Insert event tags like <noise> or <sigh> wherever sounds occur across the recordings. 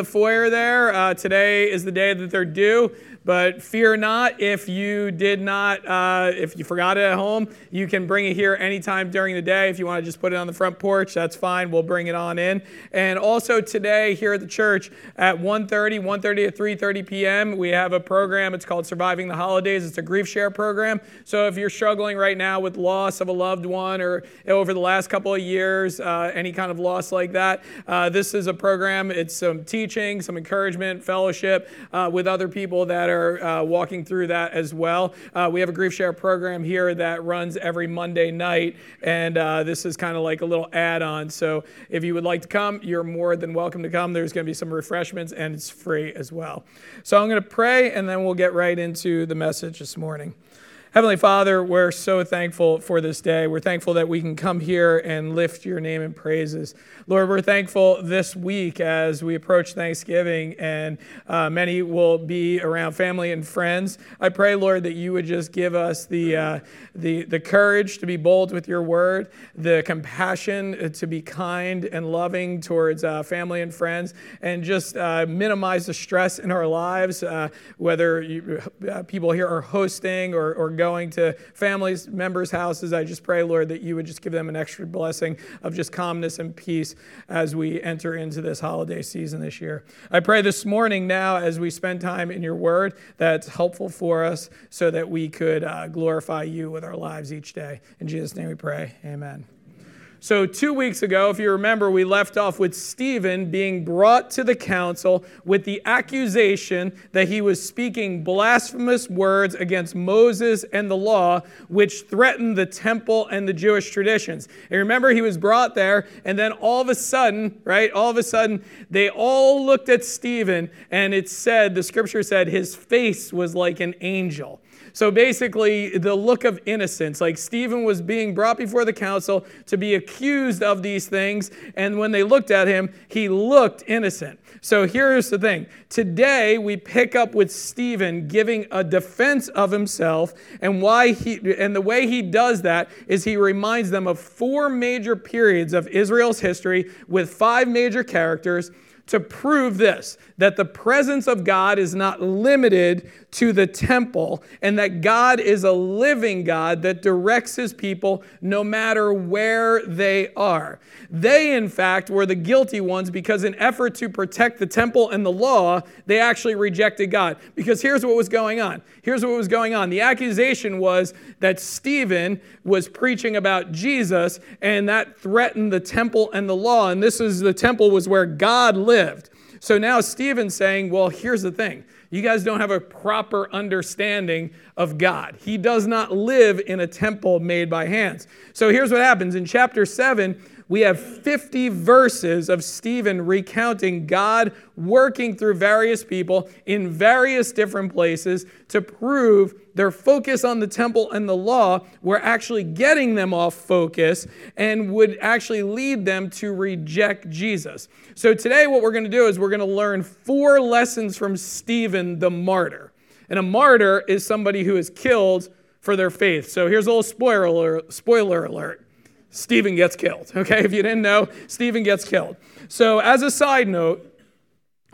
the foyer there. Uh, today is the day that they're due. But fear not if you did not, uh, if you forgot it at home, you can bring it here anytime during the day. If you want to just put it on the front porch, that's fine. We'll bring it on in. And also today here at the church at 1.30, 1.30 to 3.30 p.m., we have a program. It's called Surviving the Holidays. It's a grief share program. So if you're struggling right now with loss of a loved one or over the last couple of years, uh, any kind of loss like that, uh, this is a program. It's some teaching, some encouragement, fellowship uh, with other people that are are uh, walking through that as well. Uh, we have a grief share program here that runs every Monday night, and uh, this is kind of like a little add on. So if you would like to come, you're more than welcome to come. There's going to be some refreshments, and it's free as well. So I'm going to pray, and then we'll get right into the message this morning. Heavenly Father, we're so thankful for this day. We're thankful that we can come here and lift your name in praises. Lord, we're thankful this week as we approach Thanksgiving and uh, many will be around family and friends. I pray, Lord, that you would just give us the, uh, the, the courage to be bold with your word, the compassion to be kind and loving towards uh, family and friends, and just uh, minimize the stress in our lives, uh, whether you, uh, people here are hosting or, or going to families, members' houses. I just pray, Lord, that you would just give them an extra blessing of just calmness and peace as we enter into this holiday season this year. I pray this morning now, as we spend time in your word, that's helpful for us so that we could uh, glorify you with our lives each day. In Jesus' name we pray. Amen. So, two weeks ago, if you remember, we left off with Stephen being brought to the council with the accusation that he was speaking blasphemous words against Moses and the law, which threatened the temple and the Jewish traditions. And remember, he was brought there, and then all of a sudden, right, all of a sudden, they all looked at Stephen, and it said, the scripture said, his face was like an angel. So basically, the look of innocence, like Stephen was being brought before the council to be accused of these things, and when they looked at him, he looked innocent. So here's the thing. Today we pick up with Stephen giving a defense of himself, and why he and the way he does that is he reminds them of four major periods of Israel's history with five major characters to prove this that the presence of God is not limited to the temple, and that God is a living God that directs his people no matter where they are. They, in fact, were the guilty ones because, in effort to protect the temple and the law, they actually rejected God. Because here's what was going on. Here's what was going on. The accusation was that Stephen was preaching about Jesus, and that threatened the temple and the law. And this is the temple was where God lived. So now Stephen's saying, well, here's the thing. You guys don't have a proper understanding of God. He does not live in a temple made by hands. So here's what happens in chapter 7 we have 50 verses of Stephen recounting God working through various people in various different places to prove their focus on the temple and the law were actually getting them off focus and would actually lead them to reject Jesus. So today, what we're going to do is we're going to learn four lessons from Stephen the martyr. And a martyr is somebody who is killed for their faith. So here's a little spoiler, spoiler alert. Stephen gets killed. <laughs> Okay, if you didn't know, Stephen gets killed. So, as a side note,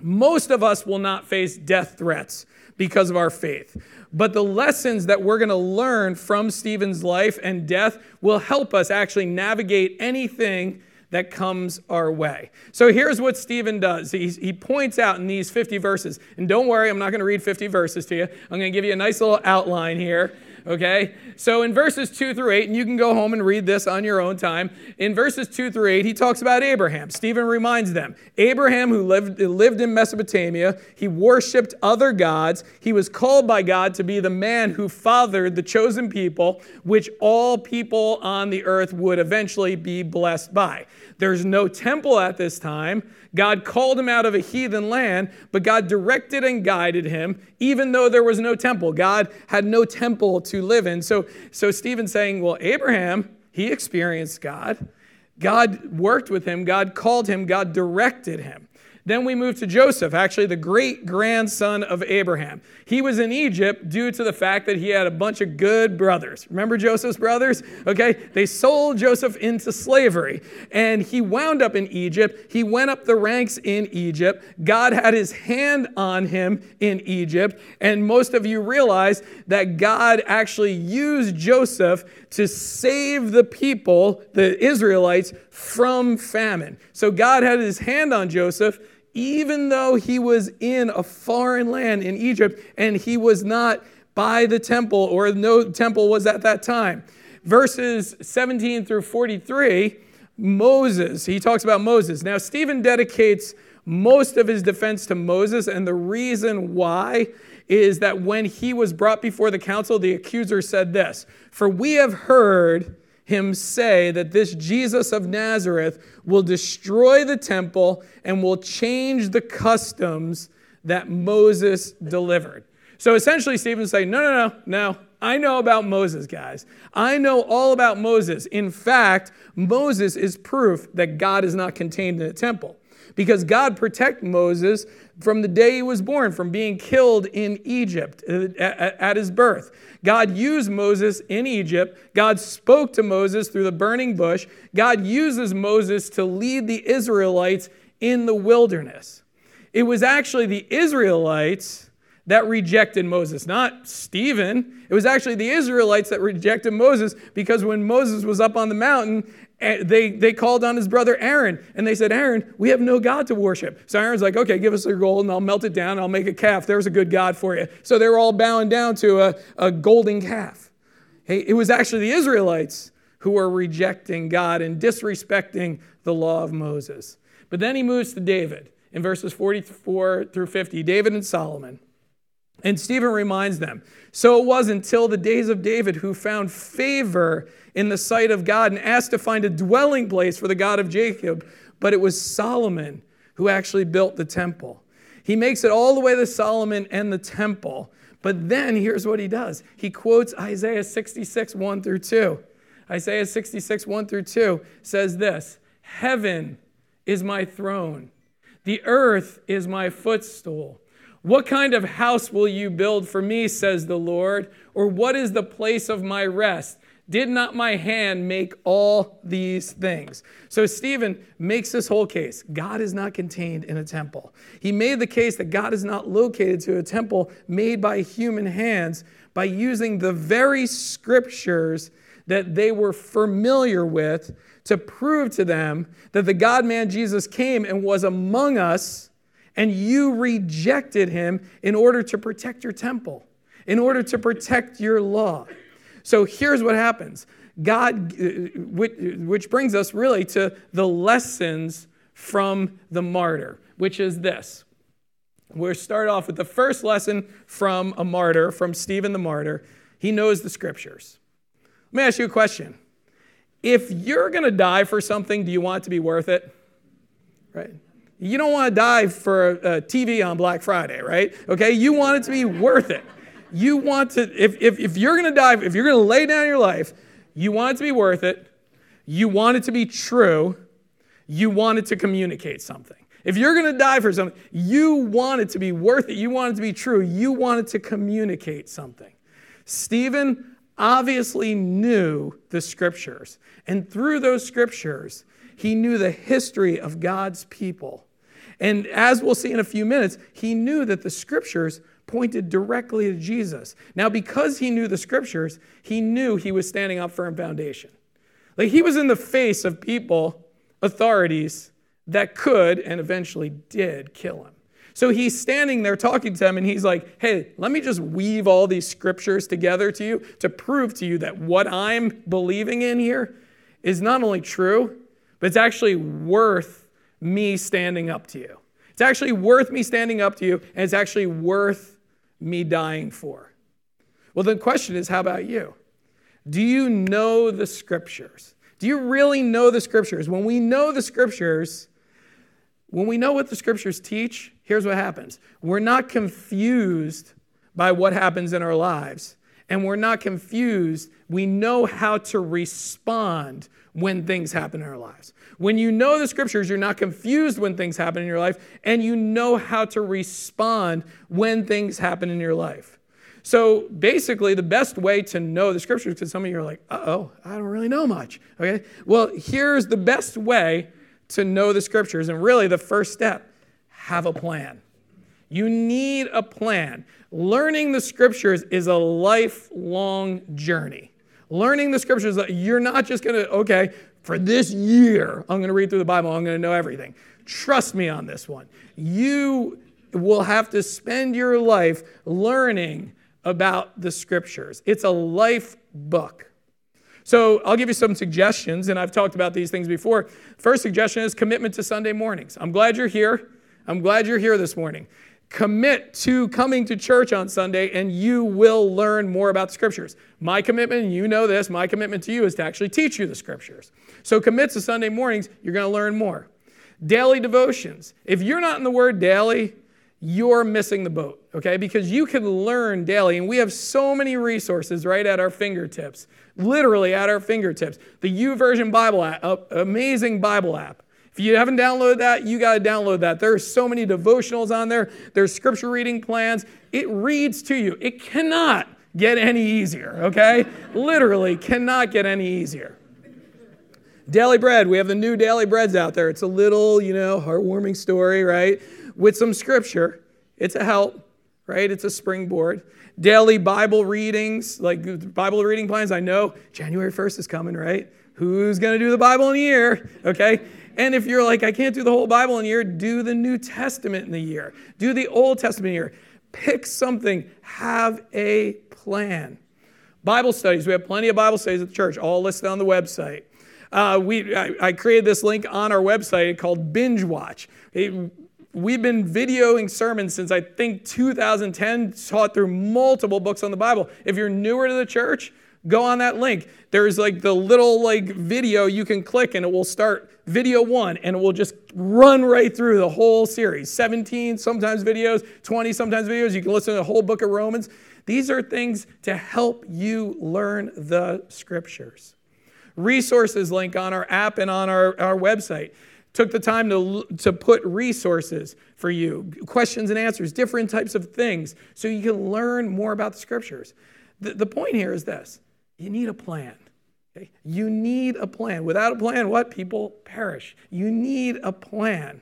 most of us will not face death threats because of our faith. But the lessons that we're going to learn from Stephen's life and death will help us actually navigate anything that comes our way. So here's what Stephen does. He, he points out in these 50 verses, and don't worry, I'm not going to read 50 verses to you. I'm going to give you a nice little outline here okay? So in verses 2 through 8, and you can go home and read this on your own time, in verses 2 through 8, he talks about Abraham. Stephen reminds them Abraham, who lived, lived in Mesopotamia, he worshiped other gods. He was called by God to be the man who fathered the chosen people, which all people on the earth would eventually be blessed by. There's no temple at this time. God called him out of a heathen land, but God directed and guided him, even though there was no temple. God had no temple to live in. So, so Stephen's saying, well, Abraham, he experienced God. God worked with him, God called him, God directed him. Then we move to Joseph, actually the great grandson of Abraham. He was in Egypt due to the fact that he had a bunch of good brothers. Remember Joseph's brothers? Okay, they sold Joseph into slavery, and he wound up in Egypt. He went up the ranks in Egypt. God had his hand on him in Egypt, and most of you realize that God actually used Joseph to save the people, the Israelites, from famine. So God had his hand on Joseph even though he was in a foreign land in Egypt and he was not by the temple or no temple was at that time. Verses 17 through 43, Moses, he talks about Moses. Now, Stephen dedicates most of his defense to Moses, and the reason why is that when he was brought before the council, the accuser said this For we have heard him say that this Jesus of Nazareth will destroy the temple and will change the customs that Moses delivered. So essentially, Stephen's saying, no, no, no, no. I know about Moses, guys. I know all about Moses. In fact, Moses is proof that God is not contained in a temple because God protected Moses from the day he was born, from being killed in Egypt uh, at his birth. God used Moses in Egypt. God spoke to Moses through the burning bush. God uses Moses to lead the Israelites in the wilderness. It was actually the Israelites that rejected Moses, not Stephen. It was actually the Israelites that rejected Moses because when Moses was up on the mountain they, they called on his brother Aaron and they said, Aaron, we have no God to worship. So Aaron's like, okay, give us your gold and I'll melt it down and I'll make a calf. There's a good God for you. So they were all bowing down to a, a golden calf. Hey, it was actually the Israelites who were rejecting God and disrespecting the law of Moses. But then he moves to David in verses 44 through 50, David and Solomon. And Stephen reminds them so it was until the days of David who found favor in the sight of God and asked to find a dwelling place for the God of Jacob. But it was Solomon who actually built the temple. He makes it all the way to Solomon and the temple. But then here's what he does he quotes Isaiah 66, 1 through 2. Isaiah 66, 1 through 2 says this Heaven is my throne, the earth is my footstool. What kind of house will you build for me, says the Lord? Or what is the place of my rest? Did not my hand make all these things? So Stephen makes this whole case. God is not contained in a temple. He made the case that God is not located to a temple made by human hands by using the very scriptures that they were familiar with to prove to them that the God man Jesus came and was among us, and you rejected him in order to protect your temple, in order to protect your law. So here's what happens God, uh, which brings us really to the lessons from the martyr, which is this. We'll start off with the first lesson from a martyr, from Stephen the martyr. He knows the scriptures. Let me ask you a question. If you're going to die for something, do you want it to be worth it? Right? You don't want to die for a TV on Black Friday, right? Okay, you want it to be worth it you want to, if, if, if you're going to die, if you're going to lay down your life, you want it to be worth it. You want it to be true. You want it to communicate something. If you're going to die for something, you want it to be worth it. You want it to be true. You want it to communicate something. Stephen obviously knew the scriptures. And through those scriptures, he knew the history of God's people. And as we'll see in a few minutes, he knew that the scriptures pointed directly to Jesus. Now, because he knew the scriptures, he knew he was standing on firm foundation. Like he was in the face of people, authorities that could and eventually did kill him. So he's standing there talking to them and he's like, hey, let me just weave all these scriptures together to you to prove to you that what I'm believing in here is not only true, but it's actually worth me standing up to you. It's actually worth me standing up to you, and it's actually worth me dying for? Well, the question is how about you? Do you know the scriptures? Do you really know the scriptures? When we know the scriptures, when we know what the scriptures teach, here's what happens we're not confused by what happens in our lives. And we're not confused, we know how to respond when things happen in our lives. When you know the scriptures, you're not confused when things happen in your life, and you know how to respond when things happen in your life. So basically, the best way to know the scriptures, because some of you are like, uh oh, I don't really know much. Okay? Well, here's the best way to know the scriptures, and really the first step have a plan. You need a plan. Learning the scriptures is a lifelong journey. Learning the scriptures, you're not just going to, okay, for this year, I'm going to read through the Bible, I'm going to know everything. Trust me on this one. You will have to spend your life learning about the scriptures. It's a life book. So I'll give you some suggestions, and I've talked about these things before. First suggestion is commitment to Sunday mornings. I'm glad you're here. I'm glad you're here this morning commit to coming to church on Sunday and you will learn more about the scriptures. My commitment, you know this, my commitment to you is to actually teach you the scriptures. So commit to Sunday mornings, you're going to learn more. Daily devotions. If you're not in the word daily, you're missing the boat, okay? Because you can learn daily, and we have so many resources right at our fingertips, literally at our fingertips. The YouVersion Bible app, amazing Bible app. If you haven't downloaded that, you got to download that. There are so many devotionals on there, there's scripture reading plans. It reads to you. It cannot get any easier, okay? Literally cannot get any easier. Daily bread, we have the new daily breads out there. It's a little, you know, heartwarming story, right? With some scripture. It's a help, right? It's a springboard. Daily Bible readings, like uh, Bible reading plans. I know January 1st is coming, right? Who's going to do the Bible in a year? Okay? And if you're like, I can't do the whole Bible in a year, do the New Testament in the year, do the Old Testament in a year. Pick something, have a plan. Bible studies, we have plenty of Bible studies at the church, all listed on the website. Uh, we, I, I, created this link on our website called Binge Watch. It, we've been videoing sermons since I think 2010, taught through multiple books on the Bible. If you're newer to the church, go on that link. There's like the little like video you can click and it will start video one and it will just run right through the whole series. 17 sometimes videos 20 sometimes videos. You can listen to the whole book of romans. These are things to help you learn the scriptures. Resources link on our app and on our, our website. Took the time to, to put resources for you questions and answers different types of things so you can learn more about the scriptures. The, the point here is this you need a plan Okay? You need a plan. Without a plan, what? People perish. You need a plan.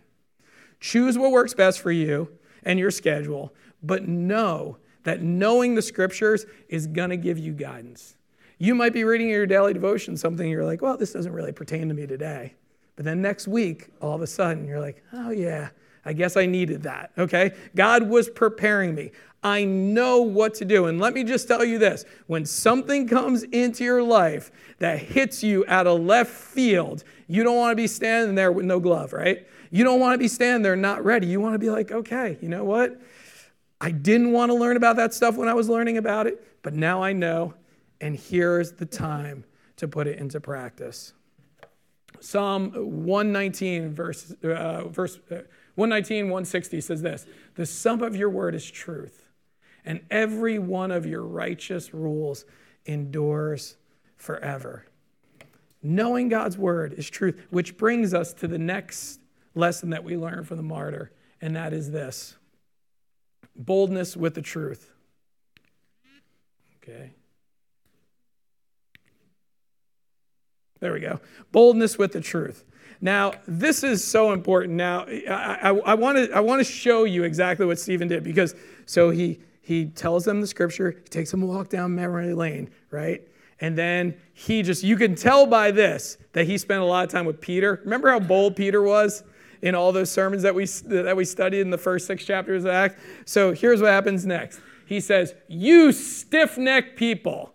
Choose what works best for you and your schedule, but know that knowing the scriptures is going to give you guidance. You might be reading your daily devotion something you're like, well, this doesn't really pertain to me today. But then next week, all of a sudden, you're like, oh, yeah, I guess I needed that. Okay? God was preparing me. I know what to do. And let me just tell you this when something comes into your life that hits you out of left field, you don't want to be standing there with no glove, right? You don't want to be standing there not ready. You want to be like, okay, you know what? I didn't want to learn about that stuff when I was learning about it, but now I know, and here's the time to put it into practice. Psalm 119, verse, uh, verse uh, 119, 160 says this The sum of your word is truth and every one of your righteous rules endures forever. Knowing God's word is truth, which brings us to the next lesson that we learn from the martyr, and that is this boldness with the truth. Okay. There we go. Boldness with the truth. Now, this is so important. Now, I, I, I want to I want to show you exactly what Stephen did because so he he tells them the scripture, he takes them a walk down memory lane, right? And then he just, you can tell by this that he spent a lot of time with Peter. Remember how bold Peter was in all those sermons that we, that we studied in the first six chapters of Acts? So here's what happens next. He says, You stiff necked people,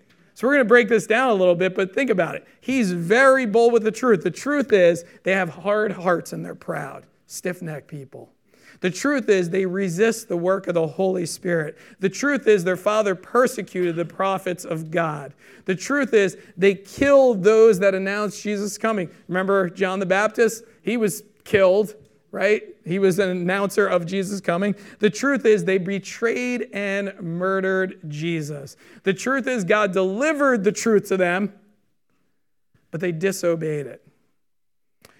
So we're going to break this down a little bit, but think about it. He's very bold with the truth. The truth is they have hard hearts and they're proud, stiff necked people. The truth is they resist the work of the Holy Spirit. The truth is their father persecuted the prophets of God. The truth is they killed those that announced Jesus coming. Remember John the Baptist? He was killed, right? He was an announcer of Jesus coming. The truth is, they betrayed and murdered Jesus. The truth is, God delivered the truth to them, but they disobeyed it.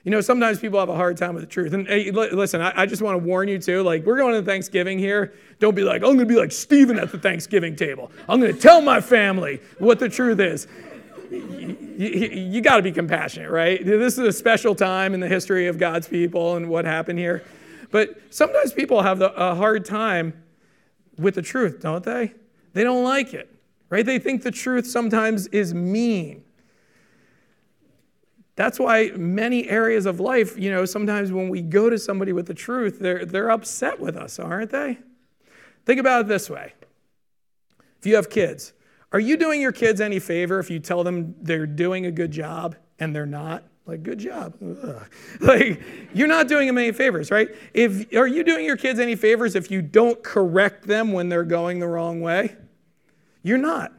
You know, sometimes people have a hard time with the truth. And hey, listen, I, I just want to warn you too. Like, we're going to Thanksgiving here. Don't be like, I'm going to be like Stephen at the Thanksgiving table. I'm going to tell my family what the truth is you, you got to be compassionate, right? This is a special time in the history of God's people and what happened here. But sometimes people have the, a hard time with the truth, don't they? They don't like it, right? They think the truth sometimes is mean. That's why many areas of life, you know, sometimes when we go to somebody with the truth, they're, they're upset with us, aren't they? Think about it this way. If you have kids, are you doing your kids any favor if you tell them they're doing a good job and they're not? Like, good job. Ugh. Like, you're not doing them any favors, right? If are you doing your kids any favors if you don't correct them when they're going the wrong way? You're not.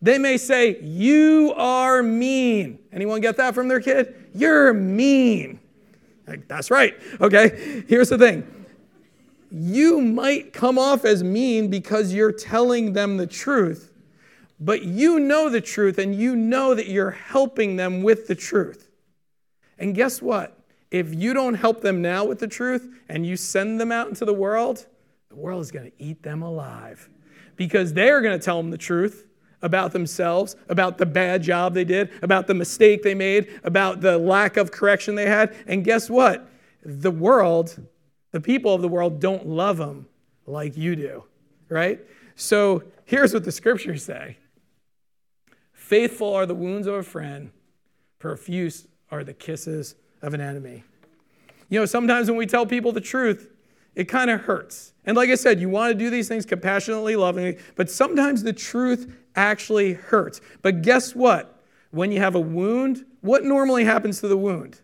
They may say, "You are mean." Anyone get that from their kid? You're mean. Like, that's right. Okay. Here's the thing. You might come off as mean because you're telling them the truth but you know the truth and you know that you're helping them with the truth. And guess what? If you don't help them now with the truth and you send them out into the world, the world is going to eat them alive because they're going to tell them the truth about themselves, about the bad job they did, about the mistake they made, about the lack of correction they had. And guess what? The world, the people of the world don't love them like you do, right? So here's what the scriptures say Faithful are the wounds of a friend, profuse are the kisses of an enemy. You know, sometimes when we tell people the truth, it kind of hurts. And like I said, you want to do these things compassionately, lovingly, but sometimes the truth actually hurts. But guess what? When you have a wound, what normally happens to the wound?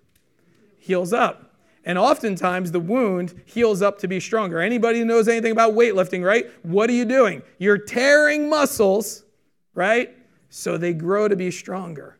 Heals up. And oftentimes the wound heals up to be stronger. Anybody who knows anything about weightlifting, right? What are you doing? You're tearing muscles, right? So they grow to be stronger.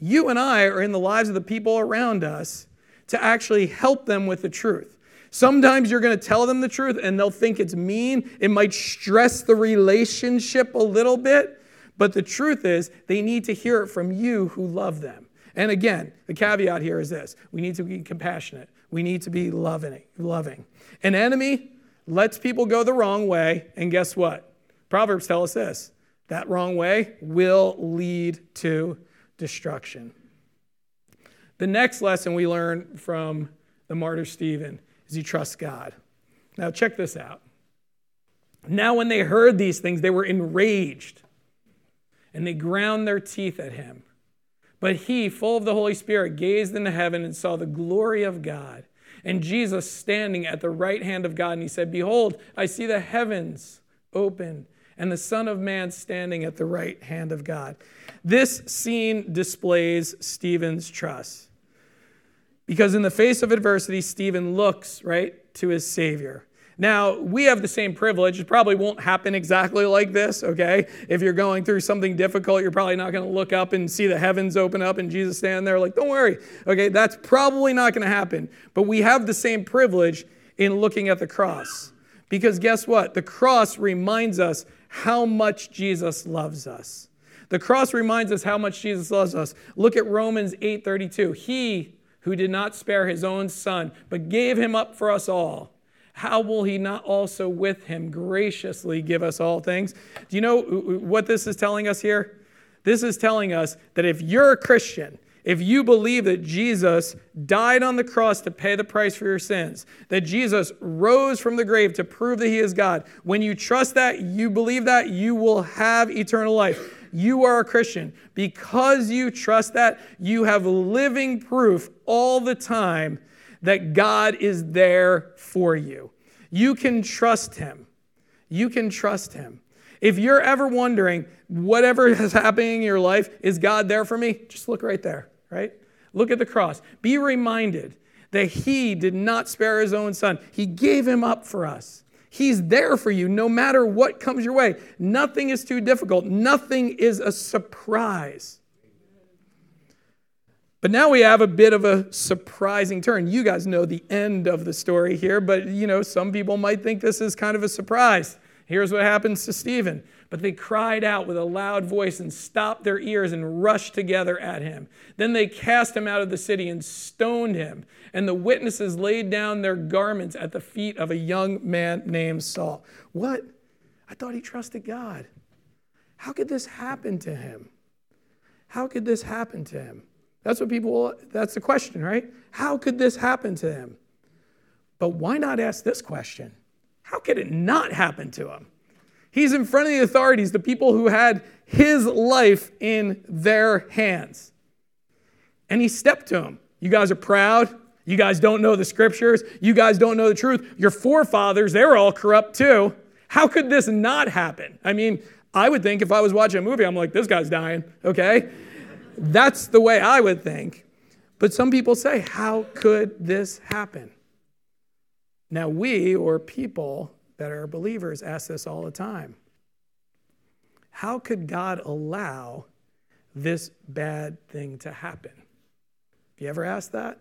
You and I are in the lives of the people around us to actually help them with the truth. Sometimes you're going to tell them the truth and they'll think it's mean. It might stress the relationship a little bit, but the truth is they need to hear it from you who love them. And again, the caveat here is this we need to be compassionate, we need to be loving. loving. An enemy lets people go the wrong way, and guess what? Proverbs tell us this that wrong way will lead to destruction. The next lesson we learn from the martyr Stephen is he trusts God. Now, check this out. Now, when they heard these things, they were enraged and they ground their teeth at him. But he, full of the Holy Spirit, gazed into heaven and saw the glory of God and Jesus standing at the right hand of God. And he said, Behold, I see the heavens open and the Son of Man standing at the right hand of God. This scene displays Stephen's trust. Because in the face of adversity, Stephen looks, right, to his Savior. Now, we have the same privilege. It probably won't happen exactly like this, okay? If you're going through something difficult, you're probably not going to look up and see the heavens open up and Jesus stand there like, don't worry, okay? That's probably not going to happen. But we have the same privilege in looking at the cross. Because guess what? The cross reminds us how much Jesus loves us. The cross reminds us how much Jesus loves us. Look at Romans 8:32. He who did not spare his own son, but gave him up for us all, how will he not also with him graciously give us all things? Do you know what this is telling us here? This is telling us that if you're a Christian, if you believe that Jesus died on the cross to pay the price for your sins, that Jesus rose from the grave to prove that he is God, when you trust that, you believe that, you will have eternal life. You are a Christian. Because you trust that, you have living proof all the time that God is there for you. You can trust him. You can trust him. If you're ever wondering, whatever <laughs> is happening in your life, is God there for me? Just look right there, right? Look at the cross. Be reminded that He did not spare His own Son, He gave Him up for us. He's there for you no matter what comes your way. Nothing is too difficult, nothing is a surprise. But now we have a bit of a surprising turn. You guys know the end of the story here, but you know, some people might think this is kind of a surprise. Here's what happens to Stephen. But they cried out with a loud voice and stopped their ears and rushed together at him. Then they cast him out of the city and stoned him. And the witnesses laid down their garments at the feet of a young man named Saul. What? I thought he trusted God. How could this happen to him? How could this happen to him? That's what people, that's the question, right? How could this happen to him? But why not ask this question? How could it not happen to him? He's in front of the authorities, the people who had his life in their hands. And he stepped to him. You guys are proud. You guys don't know the scriptures. You guys don't know the truth. Your forefathers, they were all corrupt too. How could this not happen? I mean, I would think if I was watching a movie, I'm like, this guy's dying, okay? That's the way I would think. But some people say, how could this happen? Now, we or people that are believers ask this all the time How could God allow this bad thing to happen? Have you ever asked that?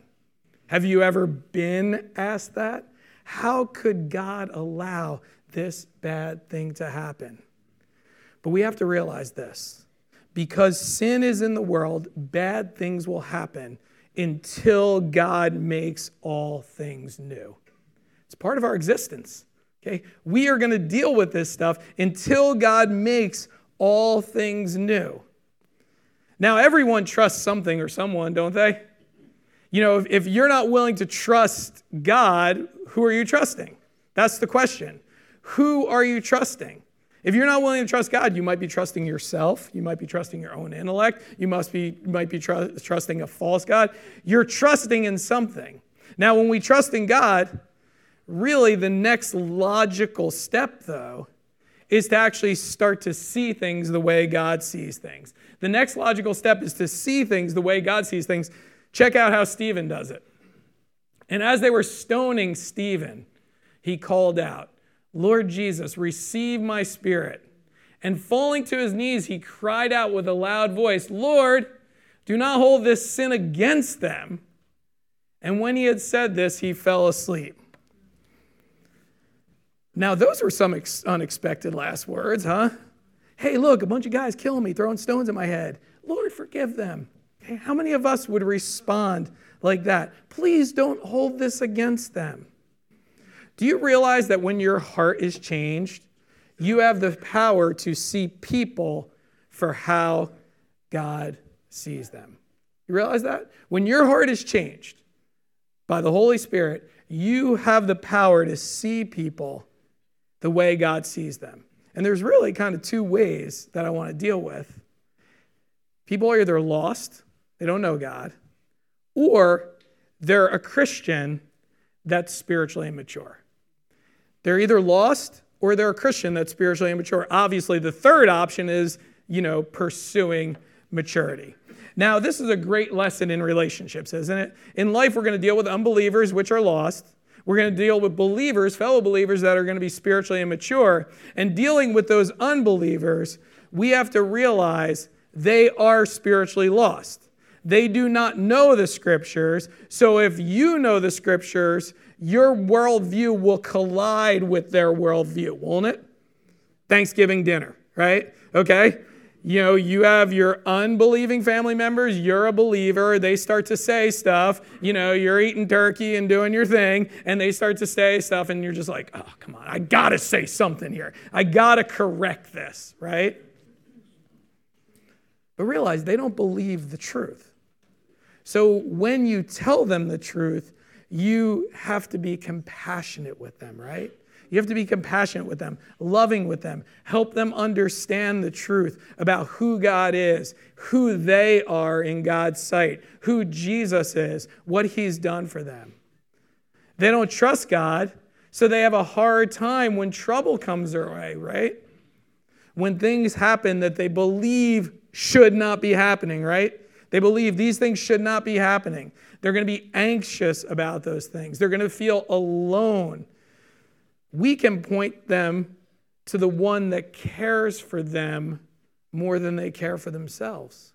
Have you ever been asked that? How could God allow this bad thing to happen? But we have to realize this because sin is in the world, bad things will happen until God makes all things new. It's part of our existence. Okay? We are going to deal with this stuff until God makes all things new. Now, everyone trusts something or someone, don't they? You know, if, if you're not willing to trust God, who are you trusting? That's the question. Who are you trusting? If you're not willing to trust God, you might be trusting yourself. You might be trusting your own intellect. You must be, you might be tr- trusting a false God. You're trusting in something. Now, when we trust in God, really the next logical step, though, is to actually start to see things the way God sees things. The next logical step is to see things the way God sees things. Check out how Stephen does it. And as they were stoning Stephen, he called out, Lord Jesus, receive my spirit. And falling to his knees, he cried out with a loud voice, Lord, do not hold this sin against them. And when he had said this, he fell asleep. Now, those were some ex- unexpected last words, huh? Hey, look, a bunch of guys killing me, throwing stones at my head. Lord, forgive them. Okay, how many of us would respond like that? Please don't hold this against them. Do you realize that when your heart is changed, you have the power to see people for how God sees them? You realize that? When your heart is changed by the Holy Spirit, you have the power to see people the way God sees them. And there's really kind of two ways that I want to deal with. People are either lost, they don't know God, or they're a Christian that's spiritually immature. They're either lost or they're a Christian that's spiritually immature. Obviously, the third option is, you know, pursuing maturity. Now, this is a great lesson in relationships, isn't it? In life, we're going to deal with unbelievers, which are lost. We're going to deal with believers, fellow believers that are going to be spiritually immature. And dealing with those unbelievers, we have to realize they are spiritually lost. They do not know the scriptures. So if you know the scriptures, your worldview will collide with their worldview, won't it? Thanksgiving dinner, right? Okay? You know, you have your unbelieving family members, you're a believer, they start to say stuff, you know, you're eating turkey and doing your thing, and they start to say stuff, and you're just like, oh, come on, I gotta say something here. I gotta correct this, right? But realize they don't believe the truth. So when you tell them the truth, you have to be compassionate with them, right? You have to be compassionate with them, loving with them, help them understand the truth about who God is, who they are in God's sight, who Jesus is, what he's done for them. They don't trust God, so they have a hard time when trouble comes their way, right? when things happen that they believe should not be happening, right? They believe these things should not be happening. They're going to be anxious about those things. They're going to feel alone. We can point them to the one that cares for them more than they care for themselves.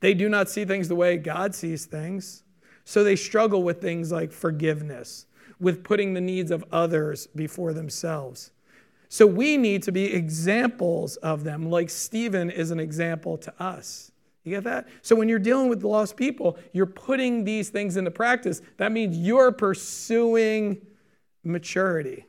They do not see things the way God sees things. So they struggle with things like forgiveness, with putting the needs of others before themselves. So we need to be examples of them, like Stephen is an example to us. You get that? So when you're dealing with lost people, you're putting these things into practice. That means you're pursuing maturity.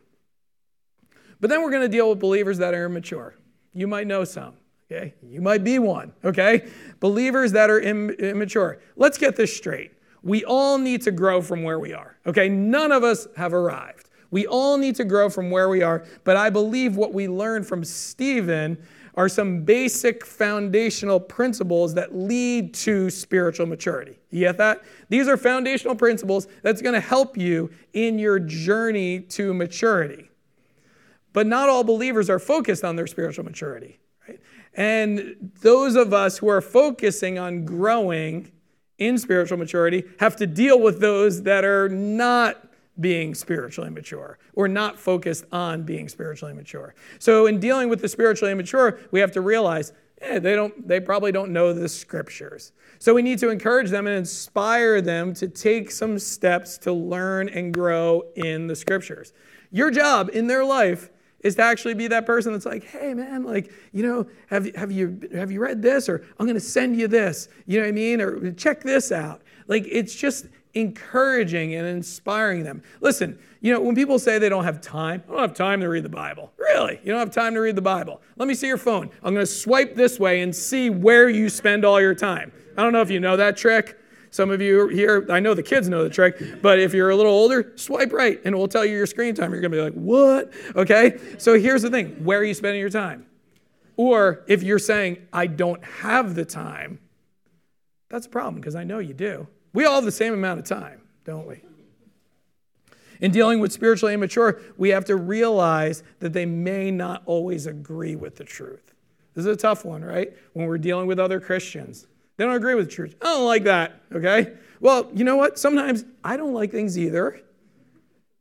But then we're going to deal with believers that are immature. You might know some, okay? You might be one, okay? Believers that are Im- immature. Let's get this straight. We all need to grow from where we are, okay? None of us have arrived. We all need to grow from where we are, but I believe what we learned from Stephen are some basic foundational principles that lead to spiritual maturity. You get that? These are foundational principles that's going to help you in your journey to maturity. But not all believers are focused on their spiritual maturity. Right? And those of us who are focusing on growing in spiritual maturity have to deal with those that are not being spiritually mature or not focused on being spiritually mature. So in dealing with the spiritually immature, we have to realize eh, they don't they probably don't know the scriptures. So we need to encourage them and inspire them to take some steps to learn and grow in the scriptures. Your job in their life is to actually be that person that's like, hey man, like, you know, have, have you have you read this? Or I'm gonna send you this, you know what I mean? Or check this out. Like it's just encouraging and inspiring them. Listen, you know, when people say they don't have time, I don't have time to read the Bible. Really? You don't have time to read the Bible? Let me see your phone. I'm gonna swipe this way and see where you spend all your time. I don't know if you know that trick. Some of you here, I know the kids know the trick, but if you're a little older, swipe right and it will tell you your screen time. You're going to be like, what? Okay? So here's the thing where are you spending your time? Or if you're saying, I don't have the time, that's a problem because I know you do. We all have the same amount of time, don't we? In dealing with spiritually immature, we have to realize that they may not always agree with the truth. This is a tough one, right? When we're dealing with other Christians. They don't agree with the church. I don't like that, okay? Well, you know what? Sometimes I don't like things either,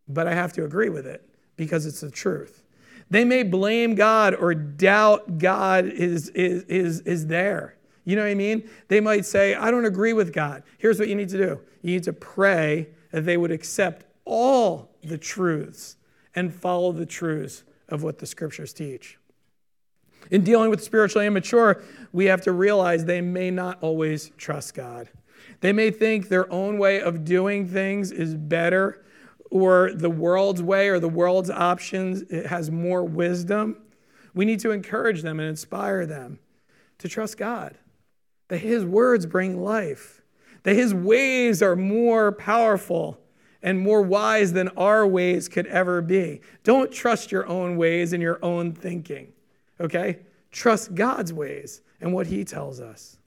but I have to agree with it because it's the truth. They may blame God or doubt God is, is, is, is there. You know what I mean? They might say, I don't agree with God. Here's what you need to do you need to pray that they would accept all the truths and follow the truths of what the scriptures teach. In dealing with spiritually immature, we have to realize they may not always trust God. They may think their own way of doing things is better, or the world's way or the world's options has more wisdom. We need to encourage them and inspire them to trust God, that His words bring life, that His ways are more powerful and more wise than our ways could ever be. Don't trust your own ways and your own thinking okay? Trust God's ways and what He tells us.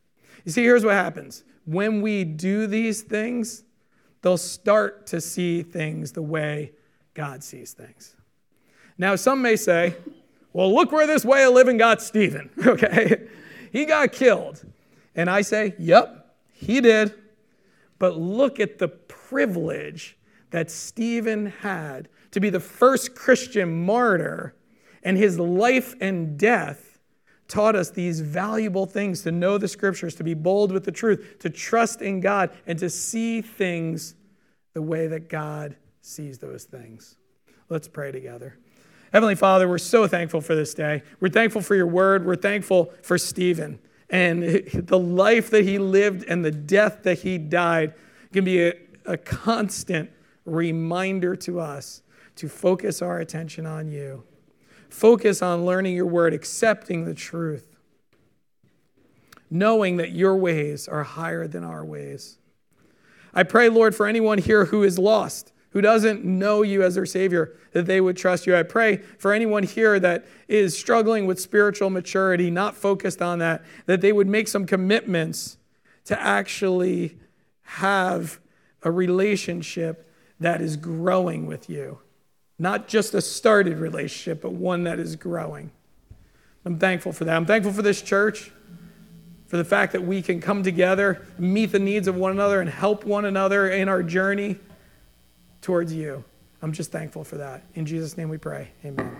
You see, here's what happens when we do these things, they'll start to see things the way God sees things. Now, some may say, well, look where this way of living got Stephen, <laughs> okay? he got killed. And I say, yep, he did. But look at the privilege that Stephen had to be the first Christian martyr and his life and death taught us these valuable things to know the scriptures, to be bold with the truth, to trust in God, and to see things the way that God sees those things. Let's pray together. Heavenly Father, we're so thankful for this day. We're thankful for your word. We're thankful for Stephen and the life that he lived and the death that he died can be a, a constant reminder to us to focus our attention on you. Focus on learning your word, accepting the truth, knowing that your ways are higher than our ways. I pray, Lord, for anyone here who is lost, who doesn't know you as their Savior, that they would trust you. I pray for anyone here that is struggling with spiritual maturity, not focused on that, that they would make some commitments to actually have a relationship that is growing with you. Not just a started relationship, but one that is growing. I'm thankful for that. I'm thankful for this church, for the fact that we can come together, meet the needs of one another, and help one another in our journey towards you. I'm just thankful for that. In Jesus' name we pray. Amen.